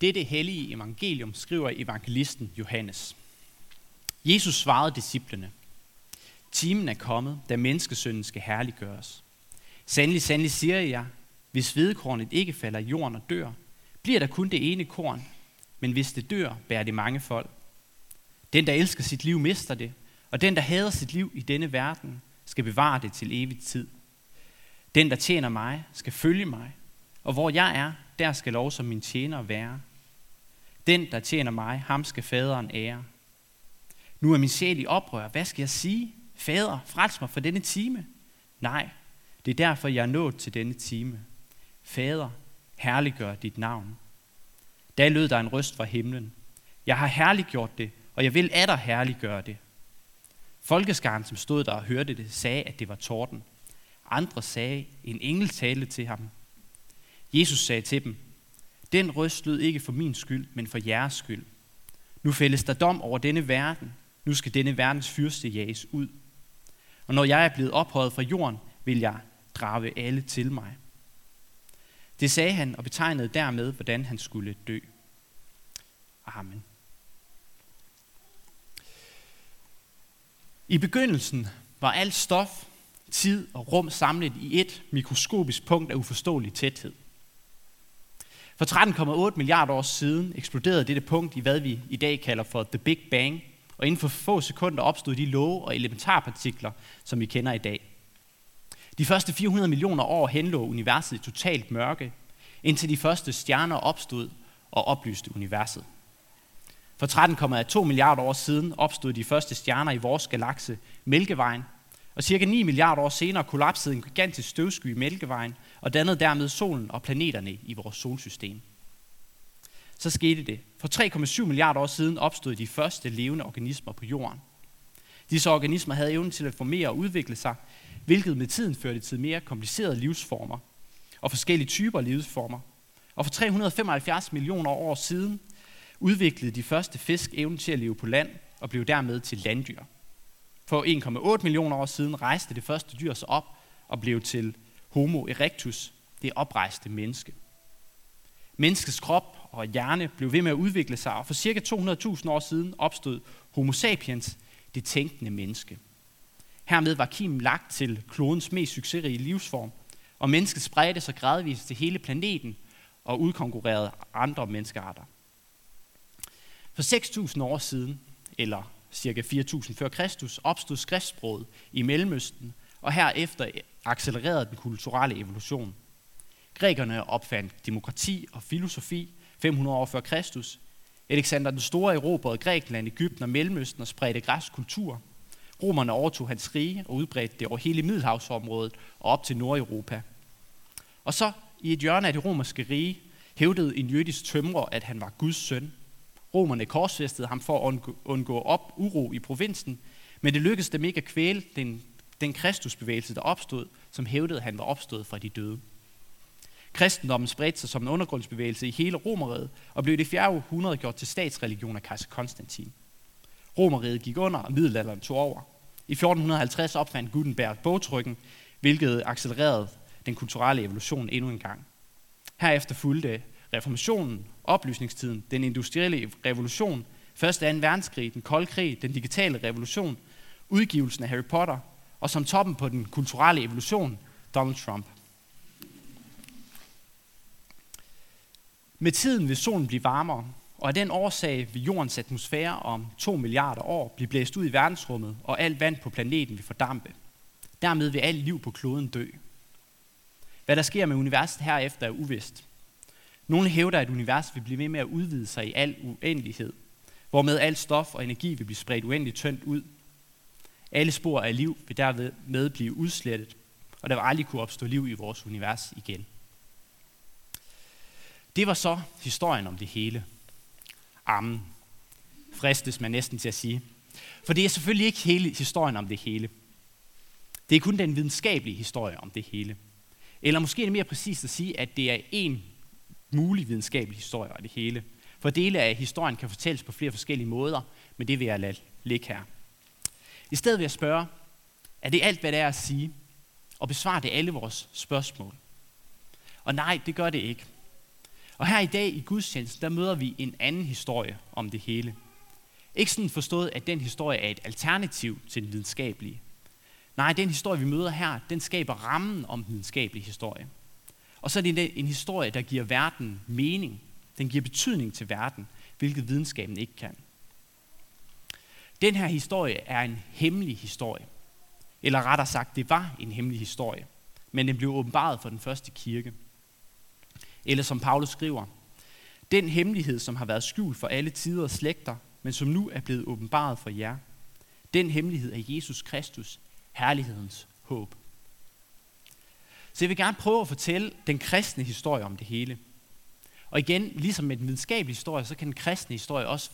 Dette hellige evangelium skriver evangelisten Johannes. Jesus svarede disciplene, Timen er kommet, da menneskesønnen skal herliggøres. Sandelig, sandelig siger jeg, hvis hvedekornet ikke falder i jorden og dør, bliver der kun det ene korn, men hvis det dør, bærer det mange folk. Den, der elsker sit liv, mister det, og den, der hader sit liv i denne verden, skal bevare det til evig tid. Den, der tjener mig, skal følge mig, og hvor jeg er, der skal lov som min tjener være. Den, der tjener mig, ham skal faderen ære. Nu er min sjæl i oprør. Hvad skal jeg sige? Fader, frels mig for denne time. Nej, det er derfor, jeg er nået til denne time. Fader, herliggør dit navn. Da lød der en røst fra himlen. Jeg har herliggjort det, og jeg vil atter herliggøre det. Folkeskaren, som stod der og hørte det, sagde, at det var torden. Andre sagde, en engel talte til ham. Jesus sagde til dem, den røst lød ikke for min skyld, men for jeres skyld. Nu fældes der dom over denne verden. Nu skal denne verdens fyrste jages ud. Og når jeg er blevet ophøjet fra jorden, vil jeg drage alle til mig. Det sagde han og betegnede dermed, hvordan han skulle dø. Amen. I begyndelsen var alt stof, tid og rum samlet i et mikroskopisk punkt af uforståelig tæthed. For 13,8 milliarder år siden eksploderede dette punkt i hvad vi i dag kalder for The Big Bang, og inden for få sekunder opstod de låge og elementarpartikler, som vi kender i dag. De første 400 millioner år henlå universet i totalt mørke, indtil de første stjerner opstod og oplyste universet. For 13,2 milliarder år siden opstod de første stjerner i vores galakse, Mælkevejen, og cirka 9 milliarder år senere kollapsede en gigantisk støvsky i Mælkevejen og dannede dermed solen og planeterne i vores solsystem. Så skete det. For 3,7 milliarder år siden opstod de første levende organismer på jorden. Disse organismer havde evnen til at formere og udvikle sig, hvilket med tiden førte til mere komplicerede livsformer og forskellige typer af livsformer. Og for 375 millioner år siden udviklede de første fisk evnen til at leve på land og blev dermed til landdyr. For 1,8 millioner år siden rejste det første dyr sig op og blev til Homo erectus, det oprejste menneske. Menneskets krop og hjerne blev ved med at udvikle sig, og for ca. 200.000 år siden opstod Homo sapiens, det tænkende menneske. Hermed var kimen lagt til klodens mest succesrige livsform, og mennesket spredte sig gradvist til hele planeten og udkonkurrerede andre menneskearter. For 6.000 år siden, eller ca. 4.000 før Kristus, opstod skriftsproget i Mellemøsten, og herefter accelererede den kulturelle evolution. Grækerne opfandt demokrati og filosofi 500 år før Kristus. Alexander den Store erobrede Grækenland, Ægypten og Mellemøsten og spredte græsk kultur. Romerne overtog hans rige og udbredte det over hele Middelhavsområdet og op til Nordeuropa. Og så i et hjørne af det romerske rige hævdede en jødisk tømrer, at han var Guds søn. Romerne korsfæstede ham for at undgå op uro i provinsen, men det lykkedes dem ikke at kvæle den, den kristusbevægelse, der opstod, som hævdede, at han var opstået fra de døde. Kristendommen spredte sig som en undergrundsbevægelse i hele Romeriet og blev i det 4. århundrede gjort til statsreligion af kejser Konstantin. Romeriet gik under, og middelalderen tog over. I 1450 opfandt Gutenberg bogtrykken, hvilket accelererede den kulturelle evolution endnu en gang. Herefter fulgte reformationen, oplysningstiden, den industrielle revolution, første og 2. verdenskrig, den kolde krig, den digitale revolution, udgivelsen af Harry Potter, og som toppen på den kulturelle evolution, Donald Trump. Med tiden vil solen blive varmere, og af den årsag vil jordens atmosfære om 2 milliarder år blive blæst ud i verdensrummet, og alt vand på planeten vil fordampe. Dermed vil alt liv på kloden dø. Hvad der sker med universet herefter er uvist. Nogle hævder, at universet vil blive ved med at udvide sig i al uendelighed, hvormed alt stof og energi vil blive spredt uendeligt tyndt ud. Alle spor af liv vil derved med blive udslettet, og der vil aldrig kunne opstå liv i vores univers igen. Det var så historien om det hele. Amen. Fristes man næsten til at sige. For det er selvfølgelig ikke hele historien om det hele. Det er kun den videnskabelige historie om det hele. Eller måske er det mere præcist at sige, at det er en mulig videnskabelig historie af det hele. For dele af historien kan fortælles på flere forskellige måder, men det vil jeg lade ligge her. I stedet vil jeg spørge, er det alt, hvad det er at sige? Og besvarer det alle vores spørgsmål? Og nej, det gør det ikke. Og her i dag i gudstjenesten, der møder vi en anden historie om det hele. Ikke sådan forstået, at den historie er et alternativ til den videnskabelige. Nej, den historie, vi møder her, den skaber rammen om den videnskabelige historie. Og så er det en historie, der giver verden mening. Den giver betydning til verden, hvilket videnskaben ikke kan. Den her historie er en hemmelig historie. Eller rettere sagt, det var en hemmelig historie. Men den blev åbenbaret for den første kirke. Eller som Paulus skriver, den hemmelighed, som har været skjult for alle tider og slægter, men som nu er blevet åbenbaret for jer, den hemmelighed er Jesus Kristus, herlighedens håb. Så jeg vil gerne prøve at fortælle den kristne historie om det hele. Og igen, ligesom med den videnskabelige historie, så kan den kristne historie også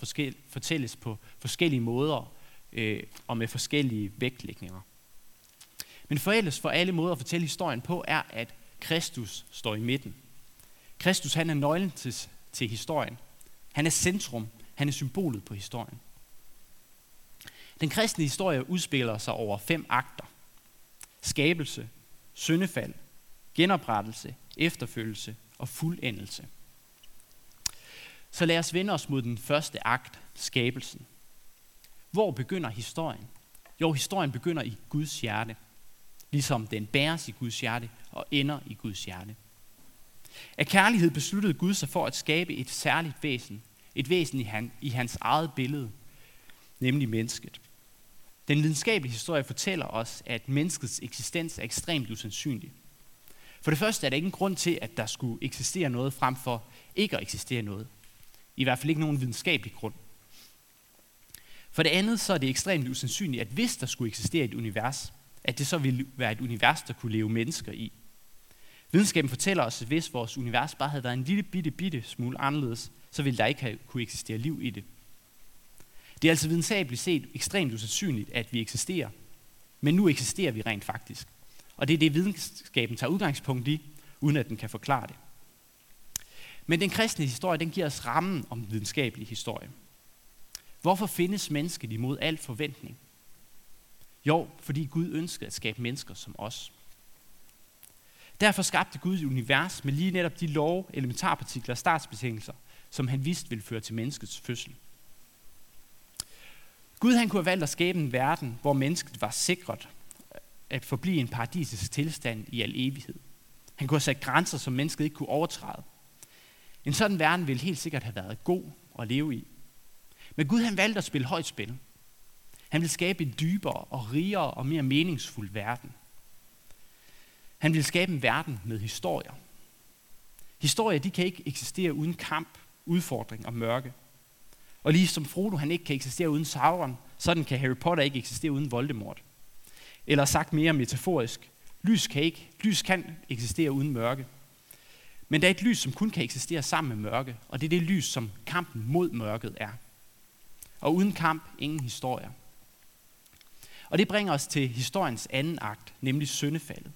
fortælles på forskellige måder øh, og med forskellige vægtlægninger. Men fælles for alle måder at fortælle historien på er, at Kristus står i midten. Kristus han er nøglen til, til historien. Han er centrum. Han er symbolet på historien. Den kristne historie udspiller sig over fem akter. Skabelse, syndefald, genoprettelse, efterfølgelse og fuldendelse. Så lad os vende os mod den første akt, skabelsen. Hvor begynder historien? Jo, historien begynder i Guds hjerte, ligesom den bæres i Guds hjerte og ender i Guds hjerte. Af kærlighed besluttede Gud sig for at skabe et særligt væsen, et væsen i, han, i hans eget billede, nemlig mennesket. Den videnskabelige historie fortæller os, at menneskets eksistens er ekstremt usandsynlig. For det første er der ingen grund til, at der skulle eksistere noget frem for ikke at eksistere noget. I hvert fald ikke nogen videnskabelig grund. For det andet så er det ekstremt usandsynligt, at hvis der skulle eksistere et univers, at det så ville være et univers, der kunne leve mennesker i. Videnskaben fortæller os, at hvis vores univers bare havde været en lille bitte, bitte smule anderledes, så ville der ikke have kunne eksistere liv i det. Det er altså videnskabeligt set ekstremt usandsynligt, at vi eksisterer. Men nu eksisterer vi rent faktisk. Og det er det, videnskaben tager udgangspunkt i, uden at den kan forklare det. Men den kristne historie, den giver os rammen om den videnskabelige historie. Hvorfor findes mennesket imod al forventning? Jo, fordi Gud ønskede at skabe mennesker som os. Derfor skabte Gud et univers med lige netop de lov, elementarpartikler og startsbetingelser, som han vidste ville føre til menneskets fødsel. Gud han kunne have valgt at skabe en verden, hvor mennesket var sikret at forblive en paradisisk tilstand i al evighed. Han kunne have sat grænser, som mennesket ikke kunne overtræde. En sådan verden ville helt sikkert have været god at leve i. Men Gud han valgte at spille højt spil. Han ville skabe en dybere og rigere og mere meningsfuld verden. Han ville skabe en verden med historier. Historier, de kan ikke eksistere uden kamp, udfordring og mørke. Og lige som Frodo han ikke kan eksistere uden Sauron, sådan kan Harry Potter ikke eksistere uden Voldemort. Eller sagt mere metaforisk, lys kan ikke, lys kan eksistere uden mørke. Men der er et lys, som kun kan eksistere sammen med mørke, og det er det lys, som kampen mod mørket er. Og uden kamp, ingen historie. Og det bringer os til historiens anden akt, nemlig syndefaldet.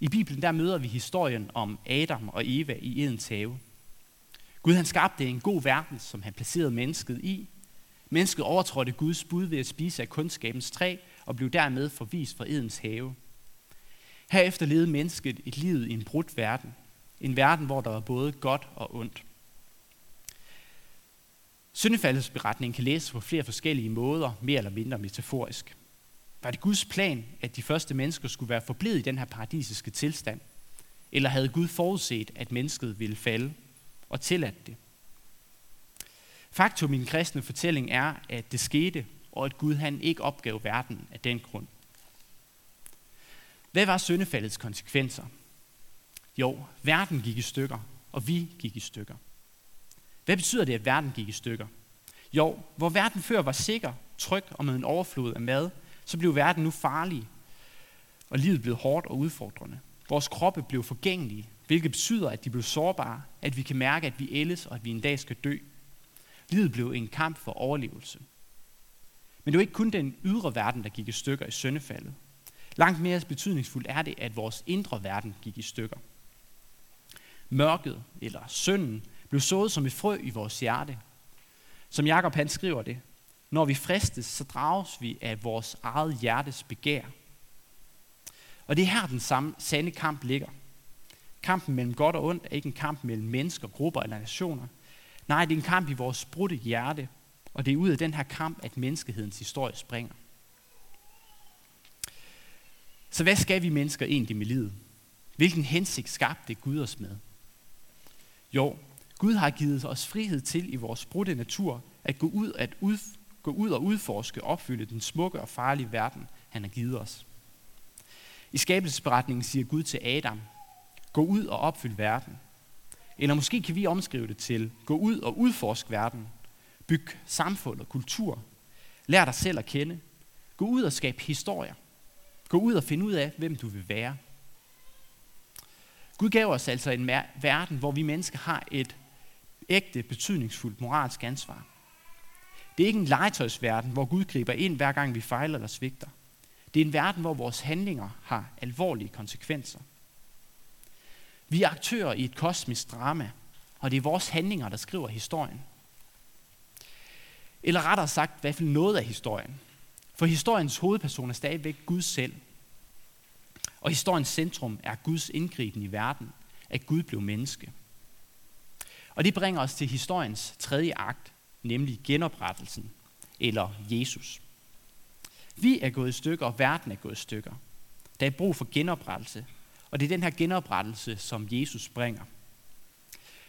I Bibelen der møder vi historien om Adam og Eva i Edens have. Gud han skabte en god verden, som han placerede mennesket i. Mennesket overtrådte Guds bud ved at spise af kundskabens træ og blev dermed forvist fra Edens have. Herefter levede mennesket et liv i en brudt verden. En verden, hvor der var både godt og ondt. Syndefaldets beretning kan læses på flere forskellige måder, mere eller mindre metaforisk. Var det Guds plan, at de første mennesker skulle være forblevet i den her paradisiske tilstand? Eller havde Gud forudset, at mennesket ville falde og tilladt det? Faktum i den kristne fortælling er, at det skete, og at Gud han ikke opgav verden af den grund. Hvad var syndefaldets konsekvenser? Jo, verden gik i stykker, og vi gik i stykker. Hvad betyder det, at verden gik i stykker? Jo, hvor verden før var sikker, tryg og med en overflod af mad, så blev verden nu farlig, og livet blev hårdt og udfordrende. Vores kroppe blev forgængelige, hvilket betyder, at de blev sårbare, at vi kan mærke, at vi ældes og at vi en dag skal dø. Livet blev en kamp for overlevelse. Men det var ikke kun den ydre verden, der gik i stykker i søndefaldet. Langt mere betydningsfuldt er det, at vores indre verden gik i stykker. Mørket, eller synden, blev sået som et frø i vores hjerte. Som Jakob han skriver det, når vi fristes, så drages vi af vores eget hjertes begær. Og det er her, den samme sande kamp ligger. Kampen mellem godt og ondt er ikke en kamp mellem mennesker, grupper eller nationer. Nej, det er en kamp i vores brudte hjerte, og det er ud af den her kamp, at menneskehedens historie springer. Så hvad skal vi mennesker egentlig med livet? Hvilken hensigt skabte Gud os med? Jo, Gud har givet os frihed til i vores brudte natur at gå ud, at ud, gå ud og udforske og opfylde den smukke og farlige verden, han har givet os. I skabelsesberetningen siger Gud til Adam, gå ud og opfyld verden. Eller måske kan vi omskrive det til, gå ud og udforsk verden. Byg samfund og kultur. Lær dig selv at kende. Gå ud og skab historier. Gå ud og finde ud af, hvem du vil være. Gud gav os altså en verden, hvor vi mennesker har et ægte, betydningsfuldt moralsk ansvar. Det er ikke en legetøjsverden, hvor Gud griber ind, hver gang vi fejler eller svigter. Det er en verden, hvor vores handlinger har alvorlige konsekvenser. Vi er aktører i et kosmisk drama, og det er vores handlinger, der skriver historien. Eller rettere sagt, i hvert fald noget af historien. For historiens hovedperson er stadigvæk Gud selv. Og historiens centrum er Guds indgriben i verden, at Gud blev menneske. Og det bringer os til historiens tredje akt, nemlig genoprettelsen, eller Jesus. Vi er gået i stykker, og verden er gået i stykker. Der er brug for genoprettelse, og det er den her genoprettelse, som Jesus bringer.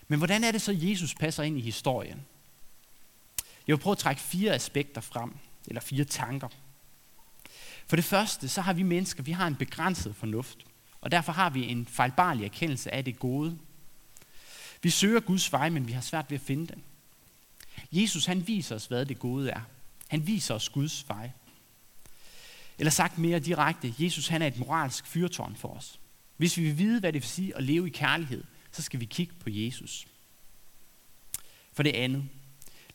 Men hvordan er det så, Jesus passer ind i historien? Jeg vil prøve at trække fire aspekter frem, eller fire tanker. For det første, så har vi mennesker, vi har en begrænset fornuft, og derfor har vi en fejlbarlig erkendelse af det gode. Vi søger Guds vej, men vi har svært ved at finde den. Jesus, han viser os, hvad det gode er. Han viser os Guds vej. Eller sagt mere direkte, Jesus han er et moralsk fyrtårn for os. Hvis vi vil vide, hvad det vil sige at leve i kærlighed, så skal vi kigge på Jesus. For det andet,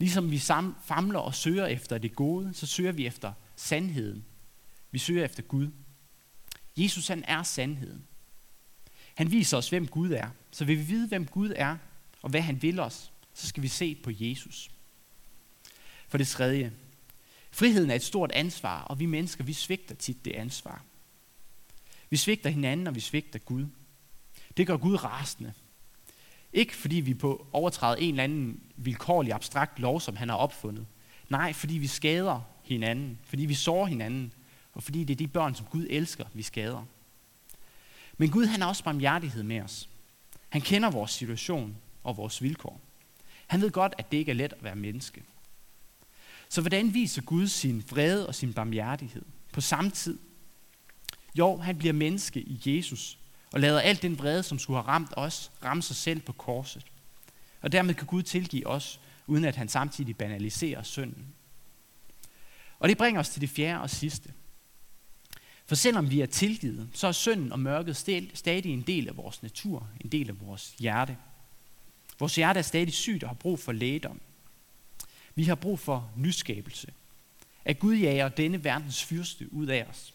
ligesom vi famler og søger efter det gode, så søger vi efter sandheden. Vi søger efter Gud. Jesus han er sandheden. Han viser os, hvem Gud er. Så vil vi vide, hvem Gud er, og hvad han vil os, så skal vi se på Jesus. For det tredje, friheden er et stort ansvar, og vi mennesker, vi svigter tit det ansvar. Vi svigter hinanden, og vi svigter Gud. Det gør Gud rasende. Ikke fordi vi på overtræder en eller anden vilkårlig abstrakt lov, som han har opfundet. Nej, fordi vi skader hinanden, fordi vi sårer hinanden, og fordi det er de børn, som Gud elsker, vi skader. Men Gud han har også barmhjertighed med os. Han kender vores situation og vores vilkår. Han ved godt, at det ikke er let at være menneske. Så hvordan viser Gud sin vrede og sin barmhjertighed på samme tid? Jo, han bliver menneske i Jesus og lader alt den vrede, som skulle have ramt os, ramme sig selv på korset. Og dermed kan Gud tilgive os, uden at han samtidig banaliserer synden. Og det bringer os til det fjerde og sidste. For selvom vi er tilgivet, så er synden og mørket stadig en del af vores natur, en del af vores hjerte. Vores hjerte er stadig sygt og har brug for lægedom. Vi har brug for nyskabelse. At Gud jager denne verdens fyrste ud af os.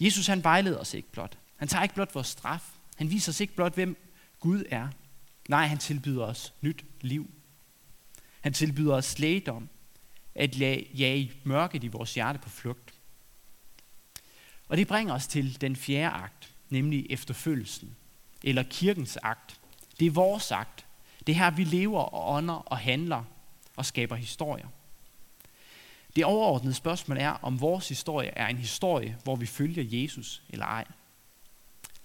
Jesus han vejleder os ikke blot. Han tager ikke blot vores straf. Han viser os ikke blot, hvem Gud er. Nej, han tilbyder os nyt liv. Han tilbyder os lægedom. At jage mørket i vores hjerte på flugt. Og det bringer os til den fjerde akt, nemlig efterfølgelsen, eller kirkens akt. Det er vores akt. Det er her, vi lever og ånder og handler og skaber historier. Det overordnede spørgsmål er, om vores historie er en historie, hvor vi følger Jesus eller ej.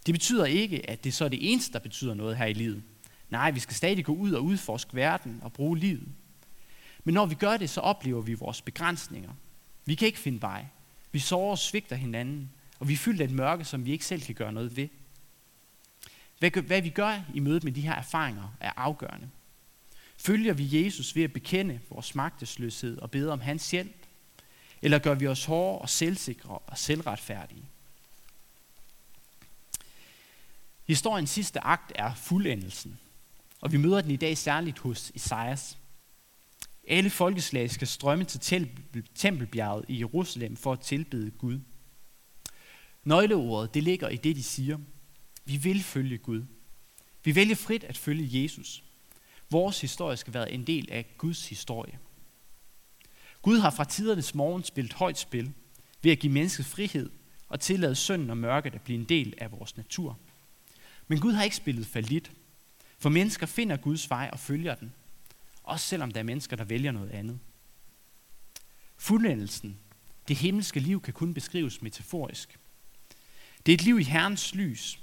Det betyder ikke, at det så er det eneste, der betyder noget her i livet. Nej, vi skal stadig gå ud og udforske verden og bruge livet. Men når vi gør det, så oplever vi vores begrænsninger. Vi kan ikke finde vej. Vi sover og svigter hinanden, og vi er fyldt af et mørke, som vi ikke selv kan gøre noget ved. Hvad, hvad vi gør i mødet med de her erfaringer er afgørende. Følger vi Jesus ved at bekende vores magtesløshed og bede om hans hjælp? Eller gør vi os hårde og selvsikre og selvretfærdige? Historiens sidste akt er fuldendelsen, og vi møder den i dag særligt hos Isaias. Alle folkeslag skal strømme til tempelbjerget i Jerusalem for at tilbede Gud. Nøgleordet, det ligger i det, de siger. Vi vil følge Gud. Vi vælger frit at følge Jesus. Vores historie skal være en del af Guds historie. Gud har fra tidernes morgen spillet højt spil ved at give mennesket frihed og tillade synden og mørket at blive en del af vores natur. Men Gud har ikke spillet falit, for mennesker finder Guds vej og følger den, også selvom der er mennesker, der vælger noget andet. Fuldendelsen, det himmelske liv, kan kun beskrives metaforisk. Det er et liv i Herrens lys.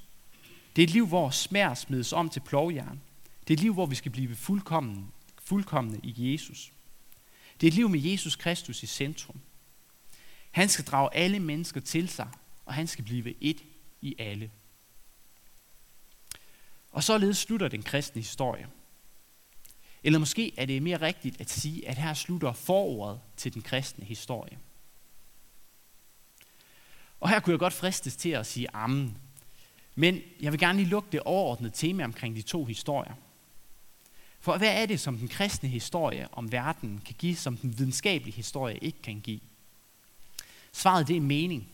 Det er et liv, hvor smær smides om til plovjern. Det er et liv, hvor vi skal blive fuldkommen, fuldkommende i Jesus. Det er et liv med Jesus Kristus i centrum. Han skal drage alle mennesker til sig, og han skal blive et i alle. Og således slutter den kristne historie. Eller måske er det mere rigtigt at sige, at her slutter forordet til den kristne historie. Og her kunne jeg godt fristes til at sige amen. Men jeg vil gerne lige lukke det overordnede tema omkring de to historier. For hvad er det, som den kristne historie om verden kan give, som den videnskabelige historie ikke kan give? Svaret det er mening.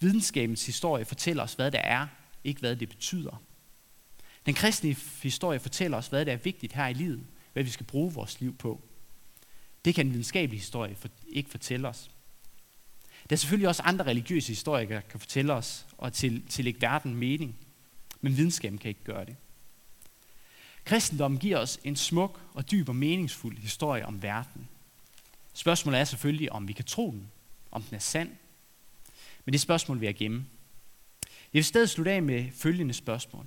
Videnskabens historie fortæller os, hvad det er, ikke hvad det betyder. Den kristne historie fortæller os, hvad der er vigtigt her i livet, hvad vi skal bruge vores liv på. Det kan en videnskabelig historie ikke fortælle os. Der er selvfølgelig også andre religiøse historier, der kan fortælle os og til, tillægge verden mening, men videnskaben kan ikke gøre det. Kristendommen giver os en smuk og dyb og meningsfuld historie om verden. Spørgsmålet er selvfølgelig, om vi kan tro den, om den er sand. Men det spørgsmål vil jeg gemme. Jeg vil stadig slutte af med følgende spørgsmål.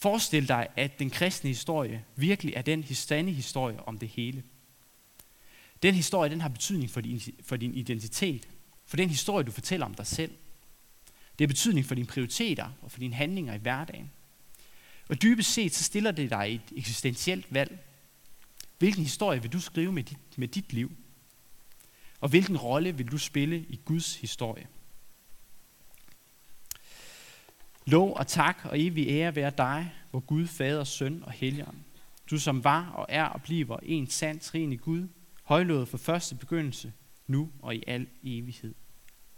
Forestil dig, at den kristne historie virkelig er den sande historie om det hele. Den historie den har betydning for din, for din identitet, for den historie, du fortæller om dig selv. Det har betydning for dine prioriteter og for dine handlinger i hverdagen. Og dybest set, så stiller det dig et eksistentielt valg. Hvilken historie vil du skrive med dit, med dit liv? Og hvilken rolle vil du spille i Guds historie? Lov og tak og evig ære være dig, hvor Gud, Fader, Søn og Helligånd. Du som var og er og bliver en sand trin i Gud, højlået for første begyndelse, nu og i al evighed.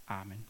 Amen.